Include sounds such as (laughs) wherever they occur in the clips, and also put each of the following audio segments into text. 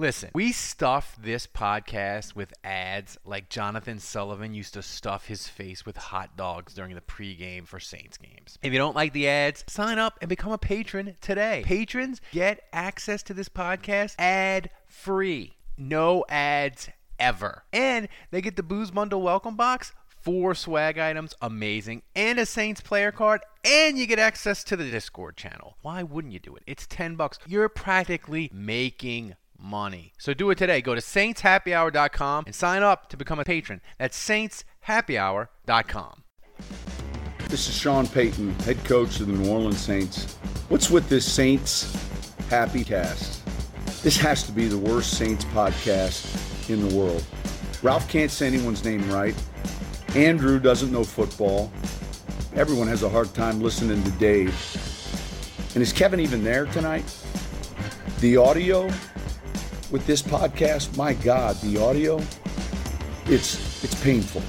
Listen, we stuff this podcast with ads like Jonathan Sullivan used to stuff his face with hot dogs during the pregame for Saints games. If you don't like the ads, sign up and become a patron today. Patrons get access to this podcast ad free. No ads ever. And they get the Booze Bundle welcome box, four swag items, amazing, and a Saints player card, and you get access to the Discord channel. Why wouldn't you do it? It's 10 bucks. You're practically making money. So do it today. Go to saintshappyhour.com and sign up to become a patron. That's saintshappyhour.com. This is Sean Payton, head coach of the New Orleans Saints. What's with this Saints Happy Cast? This has to be the worst Saints podcast in the world. Ralph can't say anyone's name right. Andrew doesn't know football. Everyone has a hard time listening to Dave. And is Kevin even there tonight? The audio with this podcast, my God, the audio, it's it's painful.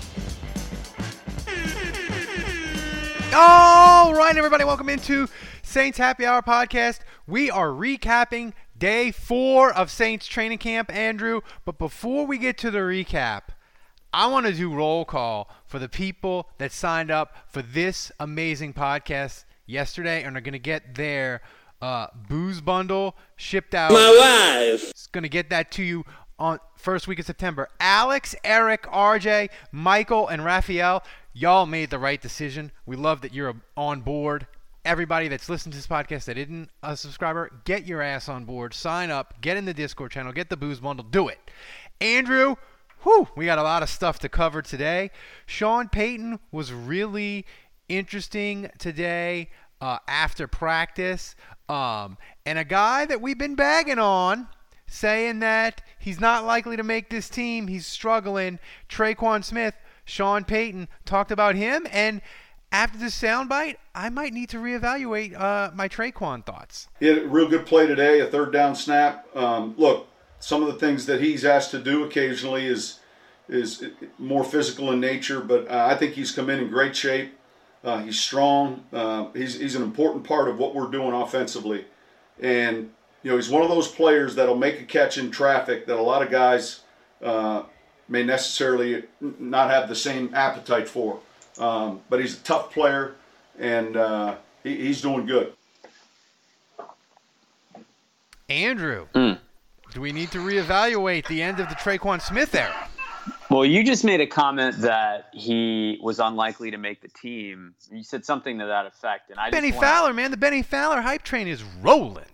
All right, everybody, welcome into Saints Happy Hour podcast. We are recapping day four of Saints training camp, Andrew. But before we get to the recap, I want to do roll call for the people that signed up for this amazing podcast yesterday and are going to get their uh, booze bundle shipped out. My wife. It's going to get that to you on first week of September. Alex, Eric, RJ, Michael, and Raphael, y'all made the right decision. We love that you're on board. Everybody that's listened to this podcast that isn't a subscriber, get your ass on board. Sign up. Get in the Discord channel. Get the booze bundle. Do it. Andrew, whew, we got a lot of stuff to cover today. Sean Payton was really interesting today uh, after practice. Um, and a guy that we've been bagging on, saying that he's not likely to make this team, he's struggling. Tre'Quan Smith, Sean Payton talked about him, and after this soundbite, I might need to reevaluate uh, my Tre'Quan thoughts. He had a real good play today, a third down snap. Um, look, some of the things that he's asked to do occasionally is is more physical in nature, but uh, I think he's come in in great shape. Uh, he's strong. Uh, he's, he's an important part of what we're doing offensively. And, you know, he's one of those players that'll make a catch in traffic that a lot of guys uh, may necessarily not have the same appetite for. Um, but he's a tough player, and uh, he, he's doing good. Andrew, mm. do we need to reevaluate the end of the Tre'Quan Smith era? Well, you just made a comment that he was unlikely to make the team. You said something to that effect, and I Benny. Fowler, man, the Benny Fowler hype train is rolling.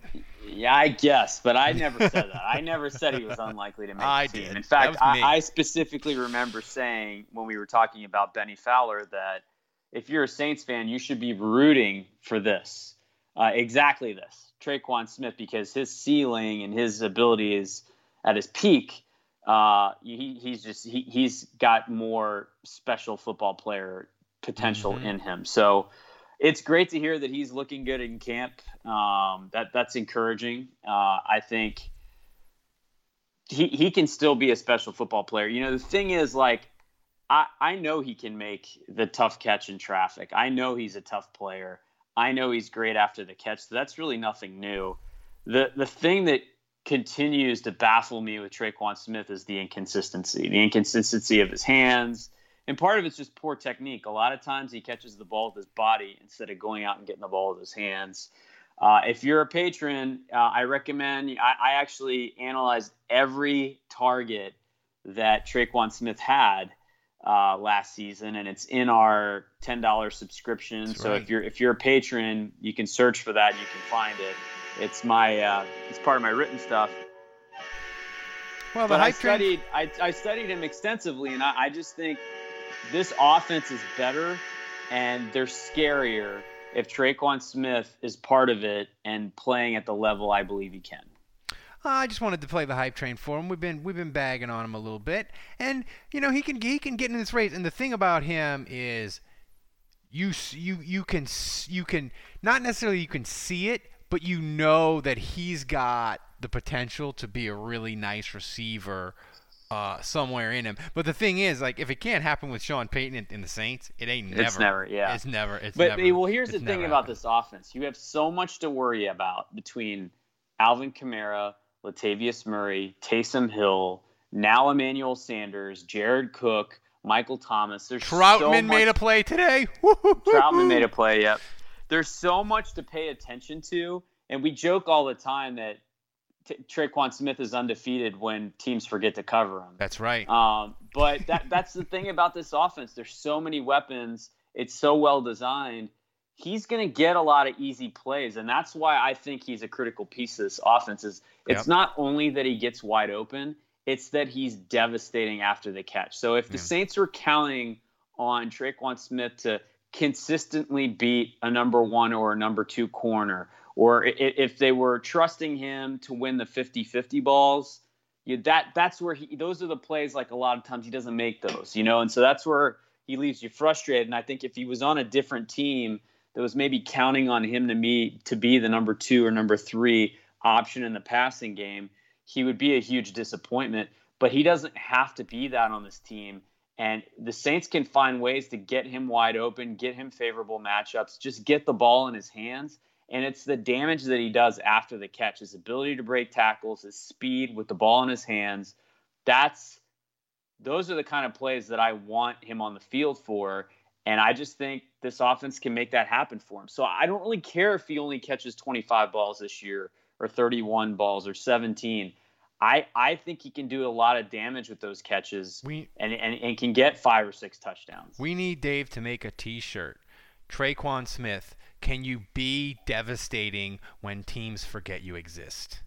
Yeah, I guess, but I never said that. I (laughs) never said he was unlikely to make I the team. Did. In fact, I, I, specifically remember saying when we were talking about Benny Fowler that if you're a Saints fan, you should be rooting for this, uh, exactly this, Tre'Quan Smith, because his ceiling and his ability is at his peak uh, he, he's just he, he's got more special football player potential mm-hmm. in him. So it's great to hear that he's looking good in camp. Um, that that's encouraging. Uh, I think he he can still be a special football player. You know, the thing is like I I know he can make the tough catch in traffic. I know he's a tough player. I know he's great after the catch. So that's really nothing new. The the thing that continues to baffle me with Tre'Quan Smith is the inconsistency, the inconsistency of his hands. And part of it's just poor technique. A lot of times he catches the ball with his body instead of going out and getting the ball with his hands. Uh, if you're a patron, uh, I recommend. I, I, actually analyzed every target that Tre'Quan Smith had uh, last season, and it's in our ten dollars subscription. That's so right. if you're if you're a patron, you can search for that. You can find it. It's my uh, it's part of my written stuff. Well, but I studied I, I studied him extensively, and I, I just think this offense is better and they're scarier if Tre'Quan Smith is part of it and playing at the level I believe he can. I just wanted to play the hype train for him. We've been we've been bagging on him a little bit, and you know he can he can get in this race. And the thing about him is, you you you can you can not necessarily you can see it, but you know that he's got the potential to be a really nice receiver uh, somewhere in him. But the thing is, like, if it can't happen with Sean Payton in, in the Saints, it ain't never. It's never, yeah. It's never. It's but never. well, here's the thing never about happened. this offense: you have so much to worry about between Alvin Kamara, Latavius Murray, Taysom Hill, now Emmanuel Sanders, Jared Cook, Michael Thomas. There's Trautman so much, made a play today. (laughs) Trautman made a play. Yep. There's so much to pay attention to, and we joke all the time that T- Tre'Quan Smith is undefeated when teams forget to cover him. That's right. Um, but that that's the thing about this offense. There's so many weapons. It's so well designed. He's going to get a lot of easy plays, and that's why I think he's a critical piece of this offense. Is it's Yep. not only that he gets wide open, it's that he's devastating after the catch. So if the Yeah. Saints are counting on Tre'Quan Smith to consistently beat a number one or a number two corner, or if they were trusting him to win the 50-50 balls, you, that that's where he those are the plays like a lot of times he doesn't make those, you know, and so that's where he leaves you frustrated. And I think if he was on a different team that was maybe counting on him to me to be the number two or number three option in the passing game, he would be a huge disappointment. But he doesn't have to be that on this team. And the Saints can find ways to get him wide open, get him favorable matchups, just get the ball in his hands. And it's the damage that he does after the catch, his ability to break tackles, his speed with the ball in his hands. That's those are the kind of plays that I want him on the field for. And I just think this offense can make that happen for him. So I don't really care if he only catches 25 balls this year or 31 balls or 17. I, I think he can do a lot of damage with those catches We and, and, and can get five or six touchdowns. we need Dave to make a T-shirt. Tre'Quan Smith, can you be devastating when teams forget you exist?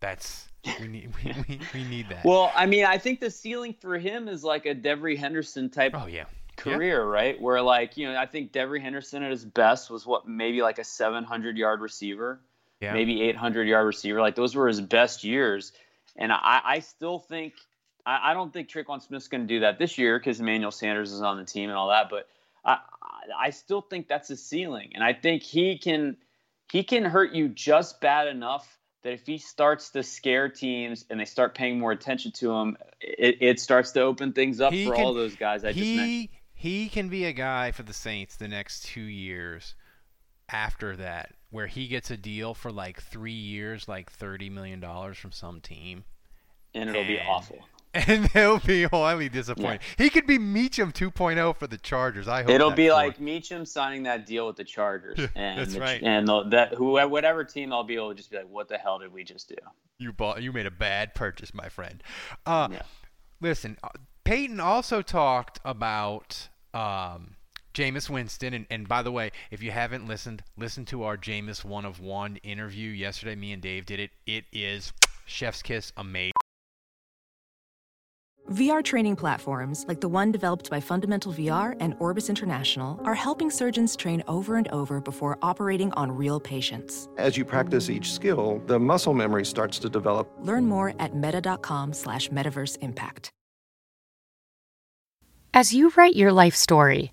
That's we need. We, we, we need that. (laughs) Well, I mean, I think the ceiling for him is like a Devery Henderson type oh yeah. career, right? Where like you know, I think Devery Henderson at his best was what maybe like a 700 yard receiver, Yeah. maybe 800 yard receiver. Like those were his best years, and I, I still think I, I don't think Tre'Quan Smith's going to do that this year because Emmanuel Sanders is on the team and all that. But I I- still think that's his ceiling, and I think he can he can hurt you just bad enough that if he starts to scare teams and they start paying more attention to him, it, it starts to open things up He for can- all those guys I just mentioned. he he can be a guy for the Saints the next two years after that, where he gets a deal for like three years, like thirty million dollars from some team, and it'll be awful. (laughs) and they'll be highly disappointed. He could be Meachem 2.0 for the Chargers. I hope It'll be like. Meachem signing that deal with the Chargers, (laughs) and That's the- right. and that who whatever team I'll be able to just be like, what the hell did we just do? you bought you made a bad purchase, my friend. Uh, Yeah. Listen, uh, Payton also talked about um, Jameis Winston, and, and by the way, if you haven't listened, listen to our Jameis one of one interview yesterday. Me and Dave did it. It is chef's kiss, amazing. VR training platforms, like the one developed by Fundamental VR and Orbis International, are helping surgeons train over and over before operating on real patients. As you practice each skill, the muscle memory starts to develop. Learn more at meta.com slash metaverse impact. As you write your life story,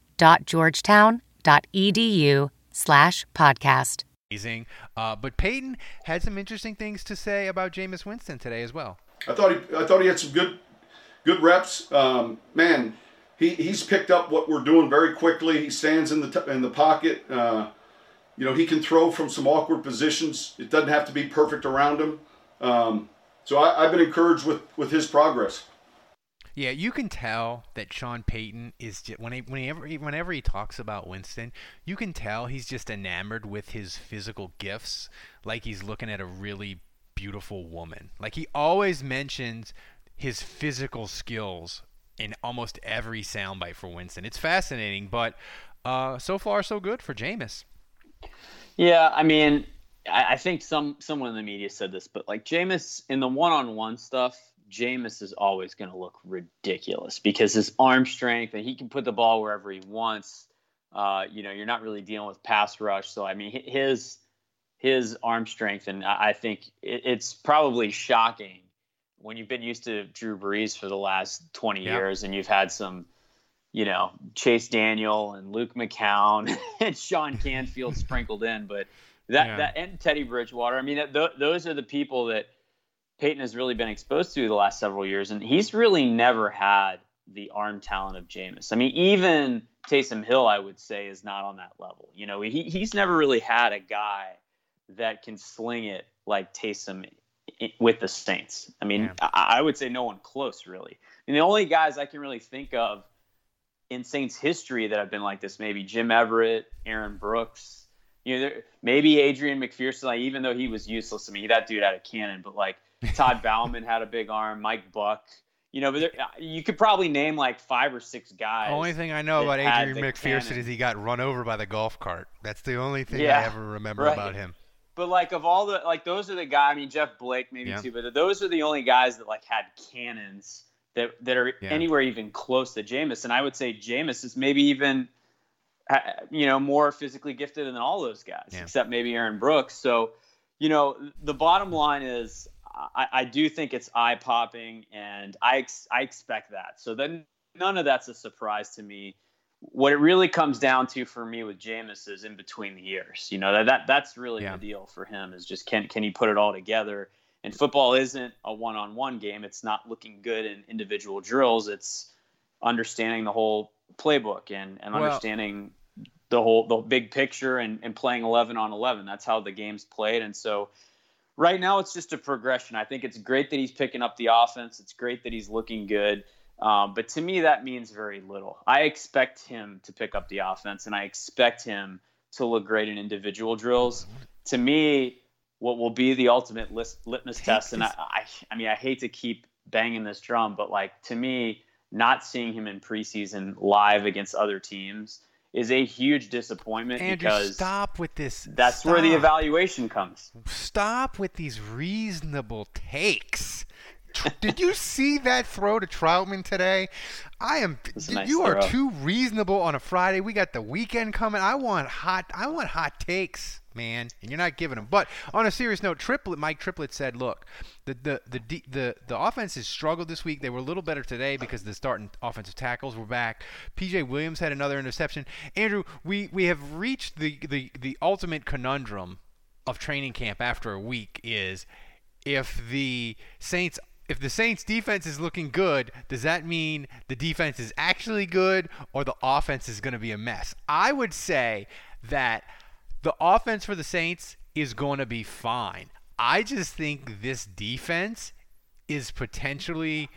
scs.georgetown.edu slash podcast. amazing. Uh, but Payton had some interesting things to say about Jameis Winston today as well. I thought he, I thought he had some good, good reps. Um, man, he, he's picked up what we're doing very quickly. He stands in the t- in the pocket. Uh, you know, he can throw from some awkward positions. It doesn't have to be perfect around him. Um, so I, I've been encouraged with with his progress. Yeah, you can tell that Sean Payton is just when he, whenever he, whenever he talks about Winston, you can tell he's just enamored with his physical gifts, like he's looking at a really beautiful woman. Like he always mentions his physical skills in almost every soundbite for Winston. It's fascinating, but uh, so far so good for Jameis. Yeah, I mean, I, I think some someone in the media said this, but like Jameis in the one-on-one stuff, Jameis is always going to look ridiculous because his arm strength and he can put the ball wherever he wants. Uh, you know, you're not really dealing with pass rush, so I mean his his arm strength, and I think it's probably shocking when you've been used to Drew Brees for the last 20 yep. years and you've had some, you know, Chase Daniel and Luke McCown (laughs) and Sean Canfield sprinkled in, but that yeah. that and Teddy Bridgewater. I mean, th- those are the people that Payton has really been exposed to the last several years, and he's really never had the arm talent of Jameis. I mean, even Taysom Hill, I would say, is not on that level. You know, he he's never really had a guy that can sling it like Taysom with the Saints. I mean, yeah. I, I would say no one close, really. And the only guys I can really think of in Saints history that have been like this, maybe Jim Everett, Aaron Brooks, you know, there, maybe Adrian McPherson, like, even though he was useless to me, that dude had a cannon. But like Todd Bouman had a big arm, Mike Buck. You know, but there, you could probably name like five or six guys. The only thing I know about Adrian McPherson cannon. is he got run over by the golf cart. That's the only thing yeah, I ever remember right. about him. But like of all the like those are the guys. I mean Jeff Blake maybe yeah. too, but those are the only guys that like had cannons that that are yeah. anywhere even close to Jameis. And I would say Jameis is maybe even you know, more physically gifted than all those guys, except maybe Aaron Brooks. So, you know, the bottom line is I, I do think it's eye popping, and I ex- I expect that. So then none of that's a surprise to me. What it really comes down to for me with Jameis is in between the years. You know that, that that's really yeah. the deal for him is just can can he put it all together? And football isn't a one-on-one game. It's not looking good in individual drills. It's understanding the whole playbook and, and well, understanding the whole the big picture and, and playing 11 on 11 that's how the game's played and so right now it's just a progression. I think it's great that he's picking up the offense. It's great that he's looking good. Um, but to me that means very little. I expect him to pick up the offense and i expect him to look great in individual drills. To me what will be the ultimate litmus test and I, I, I mean i hate to keep banging this drum but like to me not seeing him in preseason live against other teams is a huge disappointment Andrew, because stop with this. That's stop. where the evaluation comes. Stop with these reasonable takes. Did you see that throw to Trautman today? I am. Nice you throw. are too reasonable on a Friday. We got the weekend coming. I want hot. I want hot takes man, and you're not giving them. But on a serious note, Triplett, Mike Triplett said, "Look, the the the the the offense has struggled this week. They were a little better today because the starting offensive tackles were back. PJ Williams had another interception. Andrew, we we have reached the the the ultimate conundrum of training camp after a week is if the Saints if the Saints defense is looking good, does that mean the defense is actually good or the offense is going to be a mess? I would say that the offense for the Saints is going to be fine. I just think this defense is potentially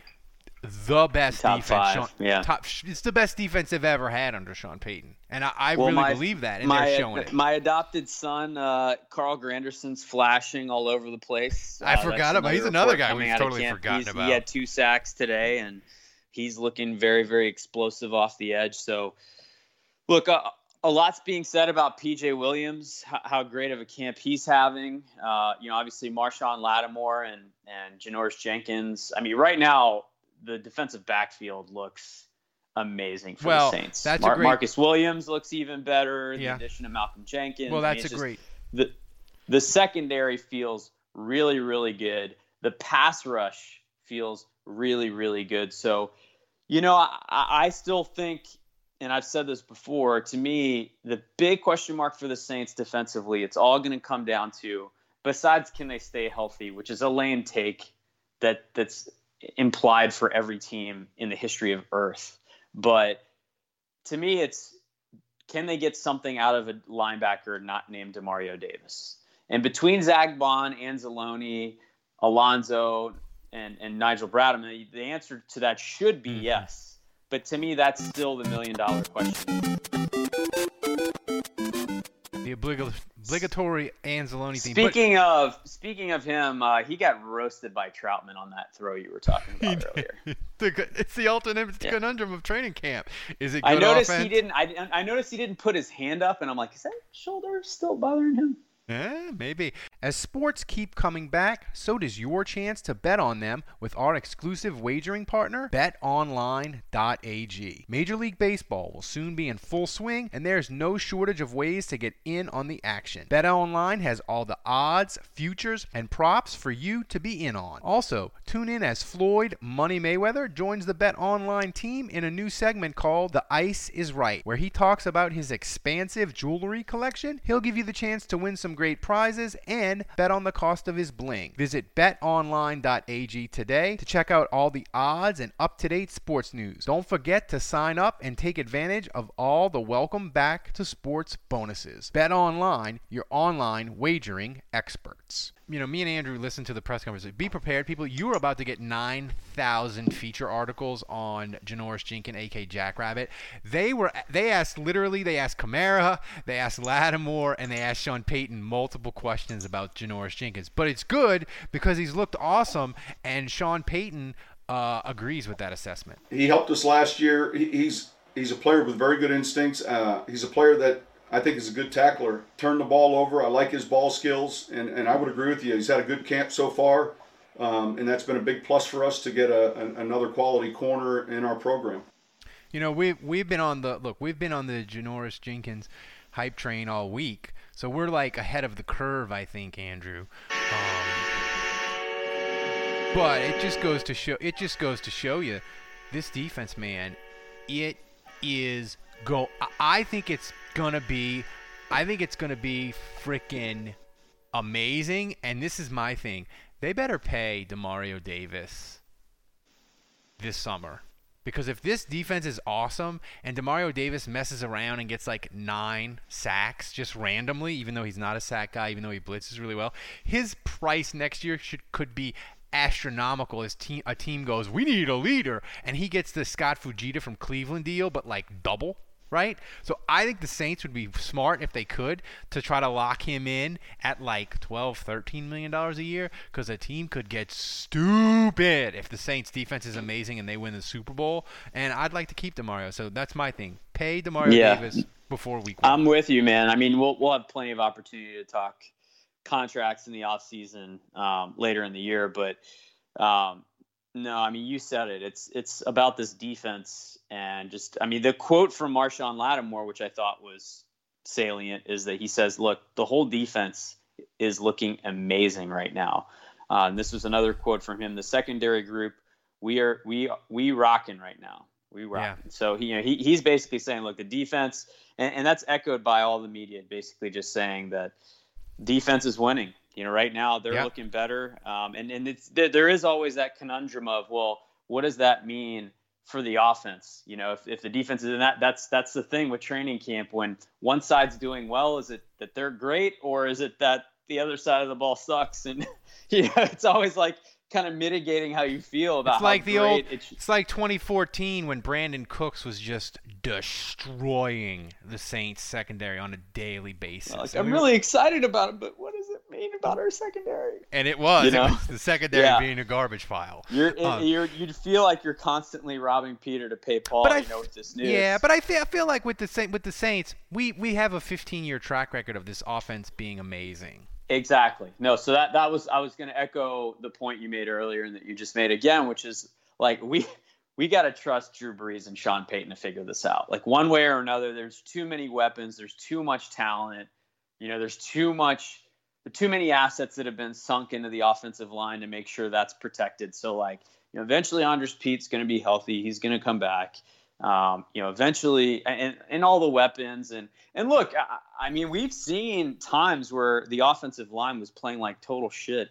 the best top defense. Five, Sean, yeah. Top, it's the best defense they've ever had under Sean Payton, and I, I well, really my, believe that, and my, they're showing it. My adopted son, uh, Carl Granderson's flashing all over the place. I uh, forgot about. He's another guy we've totally forgotten he's, about. He had two sacks today, and he's looking very, very explosive off the edge. So, look, uh, a lot's being said about PJ Williams, how great of a camp he's having. Uh, you know, obviously Marshon Lattimore and and Janoris Jenkins. I mean, right now the defensive backfield looks amazing for well, the Saints. That's Mar- great... Marcus Williams looks even better. The yeah. addition of Malcolm Jenkins. Well, that's I mean, a great. The the secondary feels really really good. The pass rush feels really really good. So, you know, I, I still think and I've said this before, to me, the big question mark for the Saints defensively, it's all going to come down to besides can they stay healthy, which is a lame take that that's implied for every team in the history of Earth. But to me, it's can they get something out of a linebacker not named Demario Davis? And between Zack Baun, Anzalone, Alonso, and, and Nigel Bradham, the answer to that should be mm-hmm. yes. But to me, that's still the million dollar question. The obligatory Anzalone theme. Speaking but, of speaking of him, uh, he got roasted by Trautman on that throw you were talking (laughs) about earlier. it's the ultimate yeah. conundrum of training camp. Is it? I noticed offense? he didn't. I, I noticed he didn't put his hand up, and I'm like, is that shoulder still bothering him? Eh, maybe. As sports keep coming back, so does your chance to bet on them with our exclusive wagering partner, betonline.ag. Major League Baseball will soon be in full swing, and there's no shortage of ways to get in on the action. BetOnline has all the odds, futures, and props for you to be in on. Also, tune in as Floyd Money Mayweather joins the BetOnline team in a new segment called The Ice is Right, where he talks about his expansive jewelry collection. He'll give you the chance to win some great prizes and bet on the cost of his bling. Visit betonline.ag today to check out all the odds and up to date sports news. Don't forget to sign up and take advantage of all the welcome back to sports bonuses. Bet Online, your online wagering experts you know, me and Andrew listened to the press conference. Be prepared, people. You are about to get 9,000 feature articles on Janoris Jenkins, aka Jackrabbit. They were, they asked literally, they asked Kamara, they asked Lattimore, and they asked Sean Payton multiple questions about Janoris Jenkins. But it's good because he's looked awesome, and Sean Payton uh, agrees with that assessment. He helped us last year. He's he's a player with very good instincts. Uh, he's a player that I think he's a good tackler. Turn the ball over. I like his ball skills, and, and I would agree with you. He's had a good camp so far, um, and that's been a big plus for us to get a, a, another quality corner in our program. You know, we've we've been on the look. We've been on the Janoris Jenkins hype train all week, so we're like ahead of the curve, I think, Andrew. Um, but it just goes to show. It just goes to show you, this defense, man. It is go. I think it's gonna be, I think it's gonna be freaking amazing. And this is my thing. They better pay Demario Davis this summer. Because if this defense is awesome and Demario Davis messes around and gets like nine sacks just randomly, even though he's not a sack guy, even though he blitzes really well, his price next year should could be astronomical as team a team goes, we need a leader, and he gets the Scott Fujita from Cleveland deal, but like double right? So I think the Saints would be smart if they could to try to lock him in at like 12, 13 million dollars a year because a team could get stupid if the Saints defense is amazing and they win the Super Bowl. And I'd like to keep Demario, so that's my thing. Pay Demario yeah. Davis before week one. I'm with you, man. I mean, we'll we'll have plenty of opportunity to talk contracts in the off season um, later in the year, but. Um, no, I mean you said it. It's it's about this defense and just I mean the quote from Marshon Lattimore, which I thought was salient, is that he says, "Look, the whole defense is looking amazing right now." Uh, and this was another quote from him. The secondary group, we are we we rocking right now. We rocking. Yeah. So he you know he, he's basically saying, look, the defense, and, and that's echoed by all the media, basically just saying that defense is winning. You know, right now they're looking better, um, and and it's there is always that conundrum of well, what does that mean for the offense? You know, if, if the defense is in that, that's that's the thing with training camp. When one side's doing well, is it that they're great, or is it that the other side of the ball sucks? And (laughs) you know, it's always like kind of mitigating how you feel about it's like the old it's, it's, like 2014 when Brandin Cooks was just destroying the Saints secondary on a daily basis. Like, I'm really excited about it, but what does it mean about our secondary? And it was, you know? it was the secondary yeah. being a garbage file. You're, um, you're, you'd feel like you're constantly robbing Peter to pay Paul. But I, know, with this news. Yeah, but I feel, I feel like with the with the Saints, we we have a 15 year track record of this offense being amazing. Exactly. No, so that that was I was going to echo the point you made earlier and that you just made again, which is like we we got to trust Drew Brees and Sean Payton to figure this out. Like one way or another, there's too many weapons, there's too much talent. You know, there's too much too many assets that have been sunk into the offensive line to make sure that's protected. So like, you know, eventually Andrus Peat's going to be healthy. He's going to come back. Um, you know, eventually, and, and all the weapons and and look, I, I, mean, we've seen times where the offensive line was playing like total shit,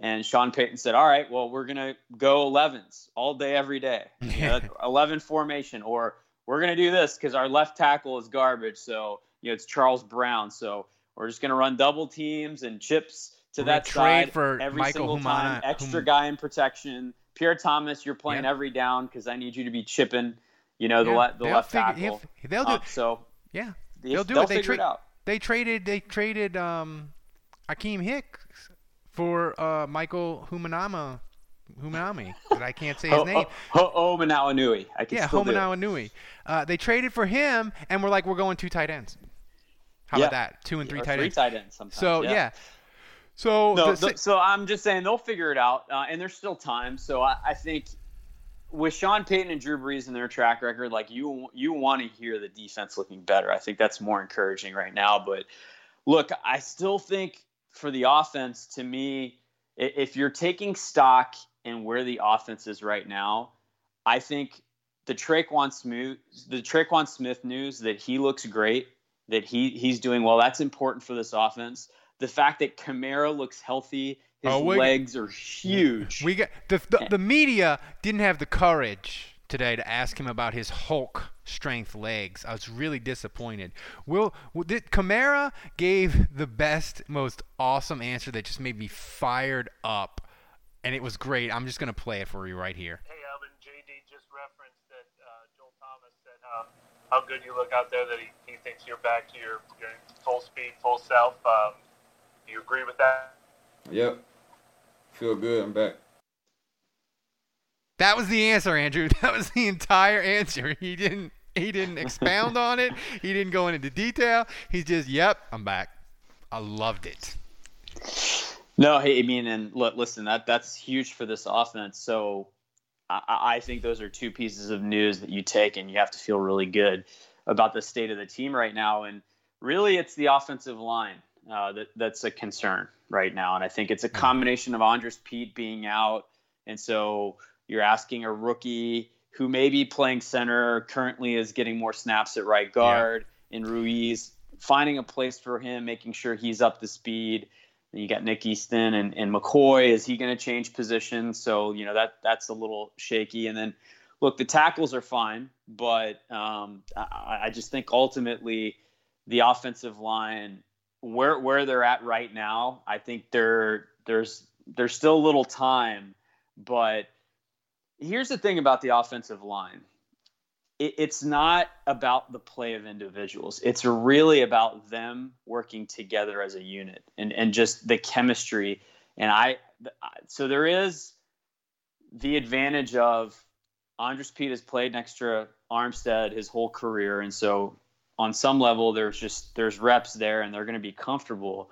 and Sean Payton said, "All right, well, we're gonna go 11s all day, every day, (laughs) you know, 11 formation, or we're gonna do this because our left tackle is garbage. So you know, it's Charles Brown, so we're just gonna run double teams and chips to we're that side for every Michael single Humana, time. Extra guy in protection." Pierre Thomas, you're playing yep. every down because I need you to be chipping you know, the, yeah, le- the left figure, tackle. If, they'll do um, so yeah, they'll do they'll it. They tra- it out. They traded. They traded um, Akiem Hicks for uh, Michael Humanama. Humanami, but I can't say his (laughs) name. Oh, Ho, Ho, I can yeah, still Homanawinui. Uh, they traded for him, and we're like, we're going two tight ends. How Yeah. about that? Two and three Or tight three ends. tight ends sometimes. So yeah. So No, the, th- so I'm just saying they'll figure it out, uh, and there's still time. So I, I think with Sean Payton and Drew Brees and their track record, like you, you want to hear the defense looking better. I think that's more encouraging right now. But look, I still think for the offense, to me, if you're taking stock in where the offense is right now, I think the Tre'Quan Smith, the Tre'Quan Smith news that he looks great, that he he's doing well. That's important for this offense. The fact that Kamara looks healthy, his Oh, we- legs are huge. we got the, the the media didn't have the courage today to ask him about his Hulk strength legs. I was really disappointed. Will, will did, Kamara gave the best, most awesome answer that just made me fired up, and it was great. I'm just gonna play it for you right here. Hey, Alvin, JD just referenced that uh, Joel Thomas said how, how good you look out there, that he, he thinks you're back to your, your full speed, full self. Um, do you agree with that? Yep. Feel good. I'm back. That was the answer, Andrew. (laughs) That was the entire answer. He didn't he didn't expound on it. He didn't go into detail. He's just, "Yep, I'm back." I loved it. No, hey, I mean, and look, listen, that that's huge for this offense. So I, I think those are two pieces of news that you take, and you have to feel really good about the state of the team right now. And really, it's the offensive line uh, that that's a concern right now. And I think it's a combination of Andrus Peat being out, and so you're asking a rookie who may be playing center currently is getting more snaps at right guard, and Ruiz finding a place for him, making sure he's up to speed. You got Nick Easton and, and McCoy. Is he going to change positions? So you know that that's a little shaky. And then look, the tackles are fine, but um, I, I just think ultimately the offensive line where where they're at right now, I think there there's there's still a little time, but here's the thing about the offensive line. It, it's not about the play of individuals. It's really about them working together as a unit and, and just the chemistry. And I, so there is the advantage of Andrus Peat has played next to Armstead his whole career. And so on some level, there's just, there's reps there and they're going to be comfortable.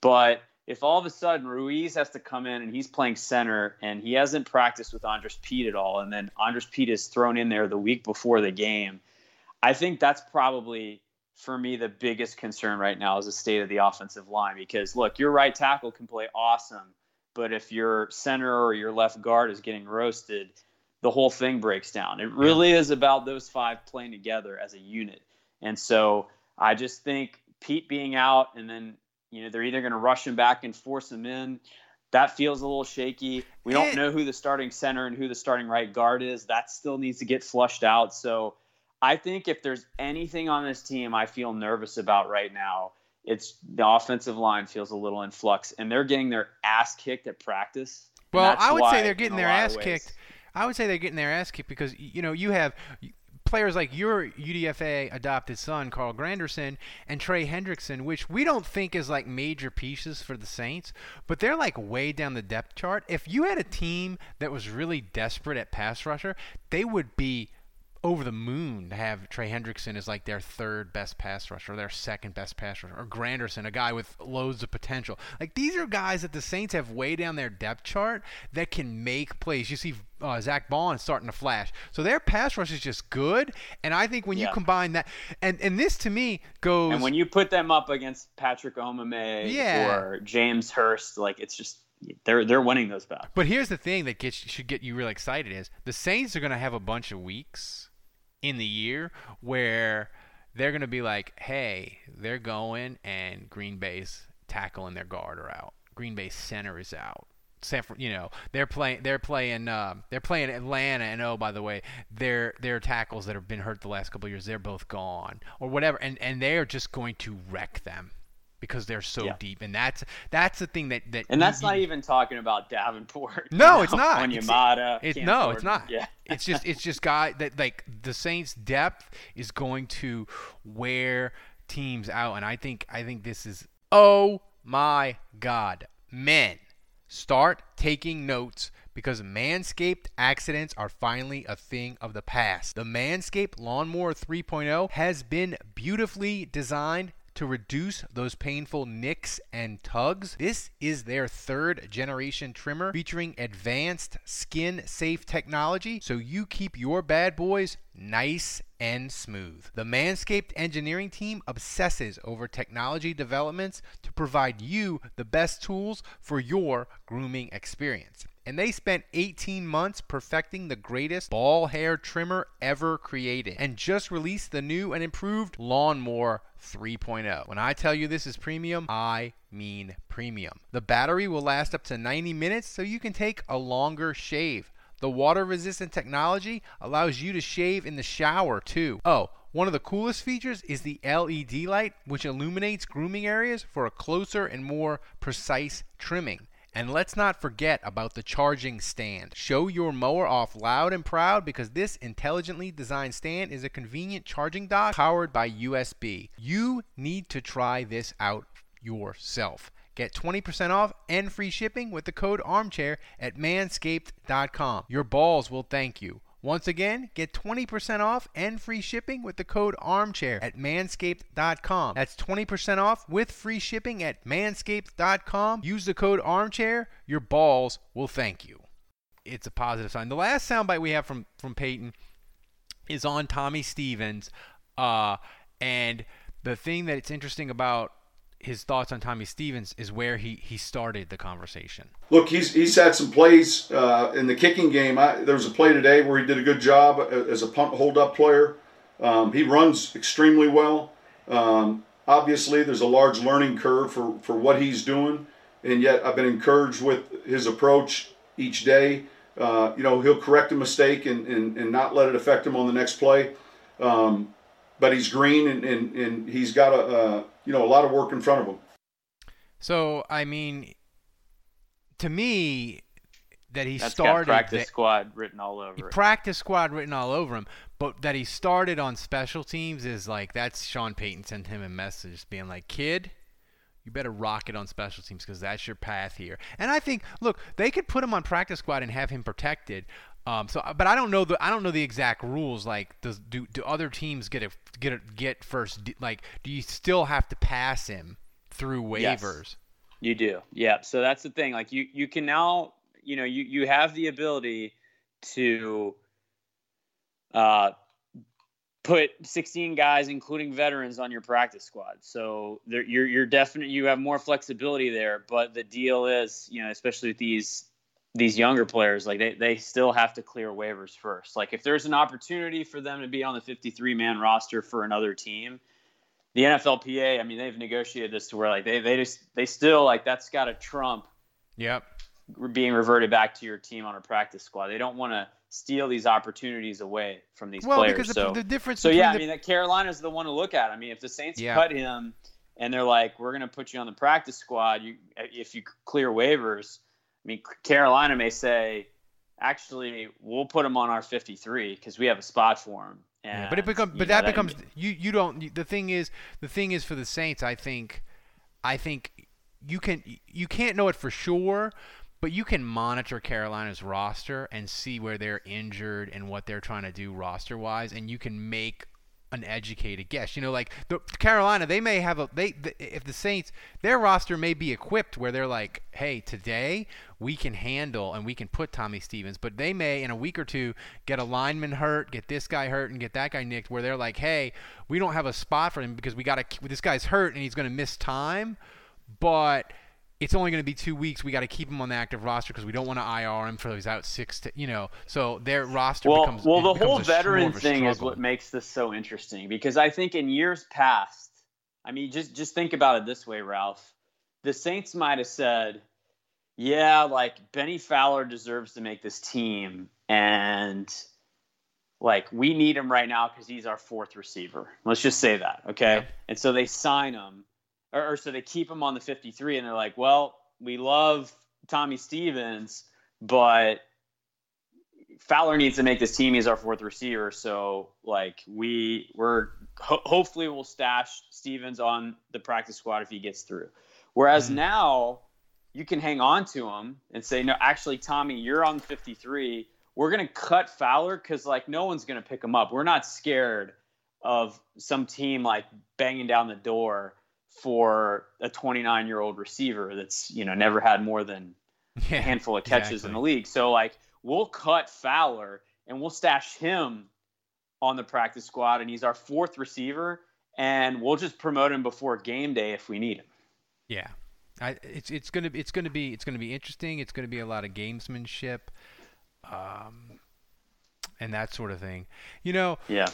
But if all of a sudden Ruiz has to come in and he's playing center and he hasn't practiced with Andrus Peat at all, and then Andrus Peat is thrown in there the week before the game, I think that's probably for me the biggest concern right now is the state of the offensive line. Because look, your right tackle can play awesome, but if your center or your left guard is getting roasted, the whole thing breaks down. It really is about those five playing together as a unit. And so I just think Pete being out and then you know, they're either going to rush him back and force him in. That feels a little shaky. We don't know who the starting center and who the starting right guard is. That still needs to get flushed out. So I think if there's anything on this team I feel nervous about right now, it's the offensive line feels a little in flux and they're getting their ass kicked at practice. Well, I would say they're getting their ass kicked. I would say they're getting their ass kicked because you know you have players like your UDFA adopted son Carl Granderson and Trey Hendrickson, which we don't think is like major pieces for the Saints, but they're like way down the depth chart. If you had a team that was really desperate at pass rusher, they would be over the moon to have Trey Hendrickson as like their third best pass rusher, or their second best pass rusher, or Granderson, a guy with loads of potential. Like these are guys that the Saints have way down their depth chart that can make plays. You see uh, Zack Baun starting to flash, so their pass rush is just good. And I think when you combine that, and and this to me goes. And when you put them up against Patrick Omameh Yeah. or James Hurst, like it's just they're they're winning those battles. But here's the thing that gets should get you really excited is the Saints are going to have a bunch of weeks in the year where they're going to be like, hey, they're going and Green Bay's tackle and their guard are out. Green Bay's center is out. San, you know, they're playing. They're playing. Uh, they're playing Atlanta, and oh, by the way, their their tackles that have been hurt the last couple years, they're both gone, or whatever, and and they're just going to wreck them because they're so Yeah. deep, and that's that's the thing that that And that's you- not even talking about Davenport. no, know, it's not. It's- Onyemata. It, Cam no, it's not. Yeah. it's just it's just guy that like the Saints' depth is going to wear teams out, and I think I think this is oh my god, men, start taking notes. Because Manscaped accidents are finally a thing of the past. The Manscaped Lawnmower 3.0 has been beautifully designed to reduce those painful nicks and tugs? This is their third generation trimmer featuring advanced skin safe technology so you keep your bad boys nice and smooth. The Manscaped engineering team obsesses over technology developments to provide you the best tools for your grooming experience and they spent 18 months perfecting the greatest ball hair trimmer ever created and just released the new and improved Lawnmower 3.0. When I tell you this is premium, I mean premium. The battery will last up to 90 minutes so you can take a longer shave. The water resistant technology allows you to shave in the shower too. Oh, one of the coolest features is the LED light, which illuminates grooming areas for a closer and more precise trimming. And let's not forget about the charging stand. Show your mower off loud and proud because this intelligently designed stand is a convenient charging dock powered by USB. You need to try this out yourself. Get 20% off and free shipping with the code armchair at manscaped.com. Your balls will thank you. Once again, get 20% off and free shipping with the code armchair at manscaped.com. That's 20% off with free shipping at manscaped.com. Use the code armchair. Your balls will thank you. It's a positive sign. The last soundbite we have from, from Payton is on Tommy Stevens. Uh, and the thing that's interesting about his thoughts on Tommy Stevens is where he, he started the conversation. Look, he's he's had some plays uh, in the kicking game. I, there was a play today where he did a good job as a punt hold up player. Um, he runs extremely well. Um, obviously, there's a large learning curve for, for what he's doing, and yet I've been encouraged with his approach each day. Uh, you know, he'll correct a mistake and, and, and not let it affect him on the next play. Um, but he's green and, and, and he's got a, uh, you know a lot of work in front of him. So I mean, to me, that he That's started got practice that, squad written all over it. Practice squad written all over him, but that he started on special teams is like that's Sean Payton sent him a message being like, kid. You better rock it on special teams because that's your path here. And I think, look, they could put him on practice squad and have him protected. Um, so, but I don't know the I don't know the exact rules. Like, does do do other teams get a get a, get first? Like, do you still have to pass him through waivers? Yes, you do. Yeah. So that's the thing. Like, you you can now you know you you have the ability to uh, put 16 guys, including veterans, on your practice squad. So you're you're definite. You have more flexibility there. But the deal is, you know, especially with these these younger players, like they, they still have to clear waivers first. Like if there's an opportunity for them to be on the 53 man roster for another team, the NFLPA, I mean, they've negotiated this to where like they, they just, they still like that's got to trump. Yep. Being reverted back to your team on a practice squad. They don't want to steal these opportunities away from these well, players. Because so, the, the difference. So yeah, the... I mean, that Carolina's the one to look at. I mean, if the Saints yeah. cut him and they're like, we're going to put you on the practice squad, you if you clear waivers mean, Carolina may say, actually, we'll put him on our 53 because we have a spot for him. And, yeah, but it becomes, but that, that becomes you. You don't. The thing is, the thing is for the Saints. I think, I think you can. You can't know it for sure, but you can monitor Carolina's roster and see where they're injured and what they're trying to do roster wise, and you can make an educated guess. You know, like the Carolina, they may have a they the, if the Saints their roster may be equipped where they're like, hey, today we can handle and we can put Tommy Stevens, but they may in a week or two get a lineman hurt, get this guy hurt, and get that guy nicked, where they're like, hey, we don't have a spot for him because we got to this guy's hurt and he's going to miss time, but it's only going to be two weeks. We got to keep him on the active roster because we don't want to IR him for he's out six to you know. So their roster well, becomes well. The becomes whole veteran thing struggle. is what makes this so interesting because I think in years past, I mean, just just think about it this way, Ralph. The Saints might have said, "Yeah, like Benny Fowler deserves to make this team, and like we need him right now because he's our fourth receiver. Let's just say that, okay?" Yeah. And so they sign him or, or so they keep him on the 53 and they're like, well, we love Tommy Stevens, but Fowler needs to make this team. He's our fourth receiver, so like we we're ho- hopefully we'll stash Stevens on the practice squad if he gets through. Whereas mm-hmm. now you can hang on to him and say, no, actually, Tommy, you're on 53. We're gonna cut Fowler because like no one's gonna pick him up. We're not scared of some team like banging down the door for a 29 year old receiver that's you know never had more than (laughs) Yeah, a handful of catches exactly. in the league. So like we'll cut Fowler and we'll stash him on the practice squad, and he's our fourth receiver, and we'll just promote him before game day if we need him. Yeah, I, it's it's gonna be it's gonna be it's gonna be interesting. It's gonna be a lot of gamesmanship, um, and that sort of thing. You know, Yeah.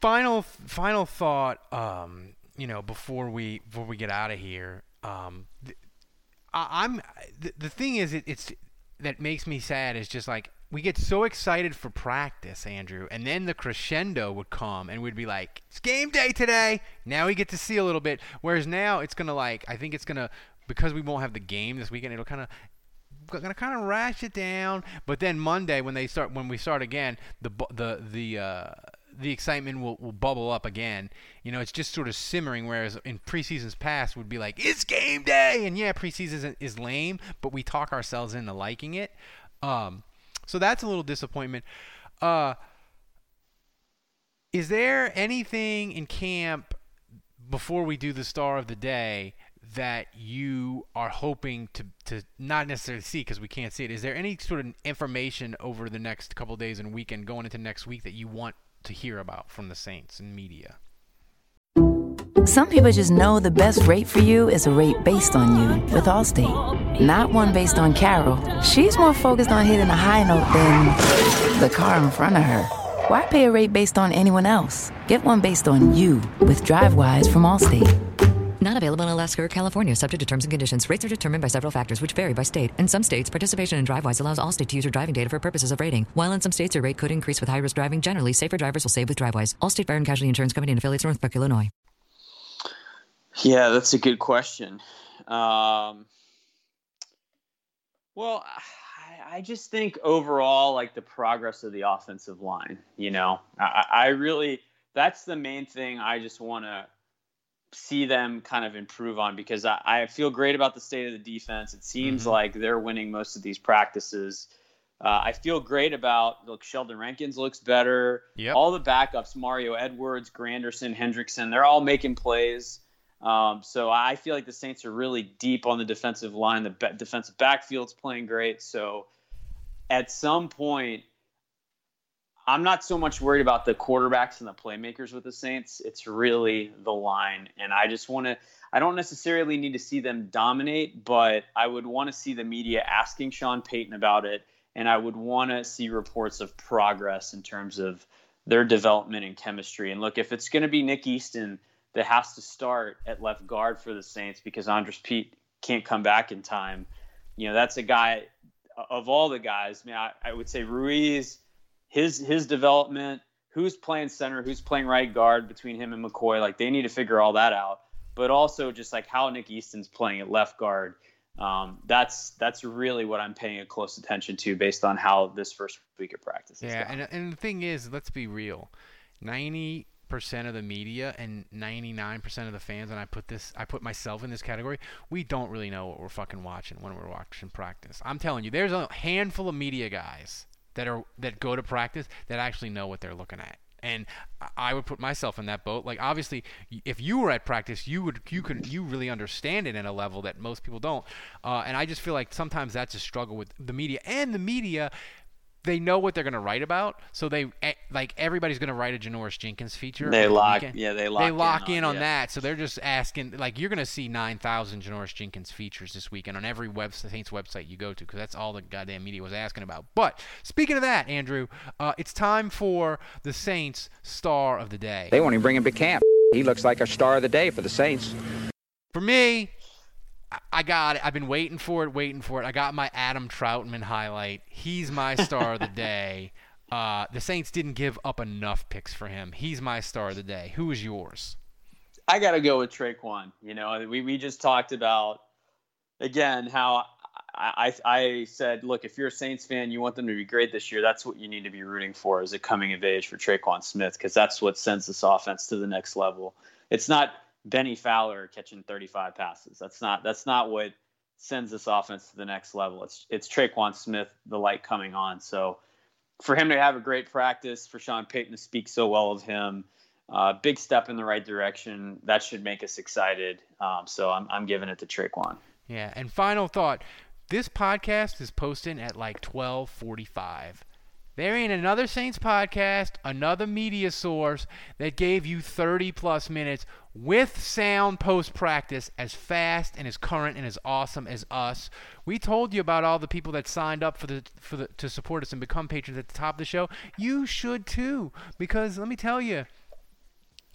final final thought. Um, you know, before we before we get out of here, um, th- I, I'm the, the thing is it, it's that makes me sad is just like we get so excited for practice, Andrew, and then the crescendo would come, and we'd be like, "It's game day today." Now we get to see a little bit. Whereas now it's gonna like I think it's gonna because we won't have the game this weekend. It'll kind of gonna kind of ratchet down. But then Monday when they start when we start again, the the the uh, the excitement will, will bubble up again. You know, it's just sort of simmering. Whereas in preseasons past would be like it's game day, and yeah, preseason is, lame, but we talk ourselves into liking it. Um, so that's a little disappointment. Uh, is there anything in camp before we do the star of the day that you are hoping to, to not necessarily see because we can't see it? Is there any sort of information over the next couple days and weekend going into next week that you want to hear about from the Saints and media? Some people just know the best rate for you is a rate based on you with Allstate, not one based on Carol. She's more focused on hitting a high note than the car in front of her. Why pay a rate based on anyone else? Get one based on you with DriveWise from Allstate. Not available in Alaska or California, subject to terms and conditions. Rates are determined by several factors, which vary by state. In some states, participation in DriveWise allows Allstate to use your driving data for purposes of rating. While in some states, your rate could increase with high-risk driving. Generally, safer drivers will save with DriveWise. Allstate Fire and Casualty Insurance Company and affiliates, Northbrook, Illinois. Yeah, that's a good question. Um, well, I, I just think overall, like the progress of the offensive line, you know, I, I really, that's the main thing I just want to see them kind of improve on because I, I feel great about the state of the defense. It seems Mhm. like they're winning most of these practices. Uh, I feel great about look. Sheldon Rankins looks better. Yep. All the backups, Mario Edwards, Granderson, Hendrickson, they're all making plays. Um, so I feel like the Saints are really deep on the defensive line. The ba- defensive backfield's playing great. So at some point, I'm not so much worried about the quarterbacks and the playmakers with the Saints. It's really the line. And I just want to, I don't necessarily need to see them dominate, but I would want to see the media asking Sean Payton about it. And I would want to see reports of progress in terms of their development and chemistry. And look, if it's going to be Nick Easton that has to start at left guard for the Saints because Andrus Peat can't come back in time, you know, that's a guy of all the guys. I mean, I, I would say Ruiz, his his development, who's playing center, who's playing right guard between him and McCoy, like they need to figure all that out. But also just like how Nick Easton's playing at left guard. Um, that's that's really what I'm paying a close attention to based on how this first week of practice. Yeah, and and the thing is, let's be real. Ninety percent of the media and ninety nine percent of the fans, and I put this, I put myself in this category. We don't really know what we're fucking watching when we're watching practice. I'm telling you, there's a handful of media guys that are that go to practice that actually know what they're looking at. And I- would put myself in that boat. Like obviously, if you were at practice, you would you could you really understand it at a level that most people don't. Uh, and I just feel like sometimes that's a struggle with the media and the media they know what they're going to write about, so they eh, like everybody's going to write a Janoris Jenkins feature. They over the lock- weekend. yeah, they lock in lock on- in on yeah. that. So they're just asking, like, you're going to see 9,000 Janoris Jenkins features this weekend on every web Saints website you go to, because that's all the goddamn media was asking about. But speaking of that, Andrew, uh, it's time for the Saints star of the day. They won't even bring him to camp. He looks like a star of the day for the Saints. For me, I- I got it. I've been waiting for it, waiting for it. I got my Adam Trautman highlight. He's my star of the (laughs) day. Uh, the Saints didn't give up enough picks for him. He's my star of the day. Who is yours? I got to go with Tre'Quan. You know, we, we just talked about again how I, I I said, look, if you're a Saints fan, you want them to be great this year. That's what you need to be rooting for is a coming of age for Tre'Quan Smith because that's what sends this offense to the next level. It's not Bennie Fowler catching 35 passes. That's not that's not what sends this offense to the next level. It's it's Tre'Quan Smith, the light coming on. So for him to have a great practice, for Sean Payton to speak so well of him, uh, big step in the right direction. That should make us excited. Um, so I'm, I'm giving it to Tre'Quan. Yeah, and final thought. This podcast is posting at like 12:45. There ain't another Saints podcast, another media source that gave you 30 plus minutes with sound post practice as fast and as current and as awesome as us. We told you about all the people that signed up for the for the to support us and become patrons at the top of the show. You should too because let me tell you,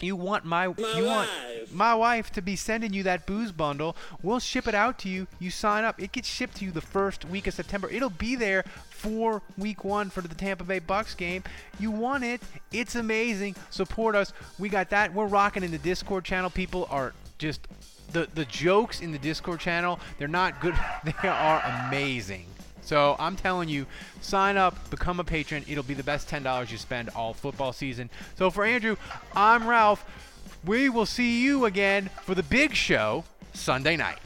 you want my, my you wife. want my wife to be sending you that booze bundle. We'll ship it out to you. You sign up. It gets shipped to you the first week of September. It'll be there for week one for the Tampa Bay Bucks game. You want it. It's amazing. Support us. We got that. We're rocking in the Discord channel. People are just the the jokes in the Discord channel. They're not good. (laughs) they are amazing. So I'm telling you, sign up, become a patron. It'll be the best $10 you spend all football season. So for Andrew, I'm Ralph. We will see you again for the big show Sunday night.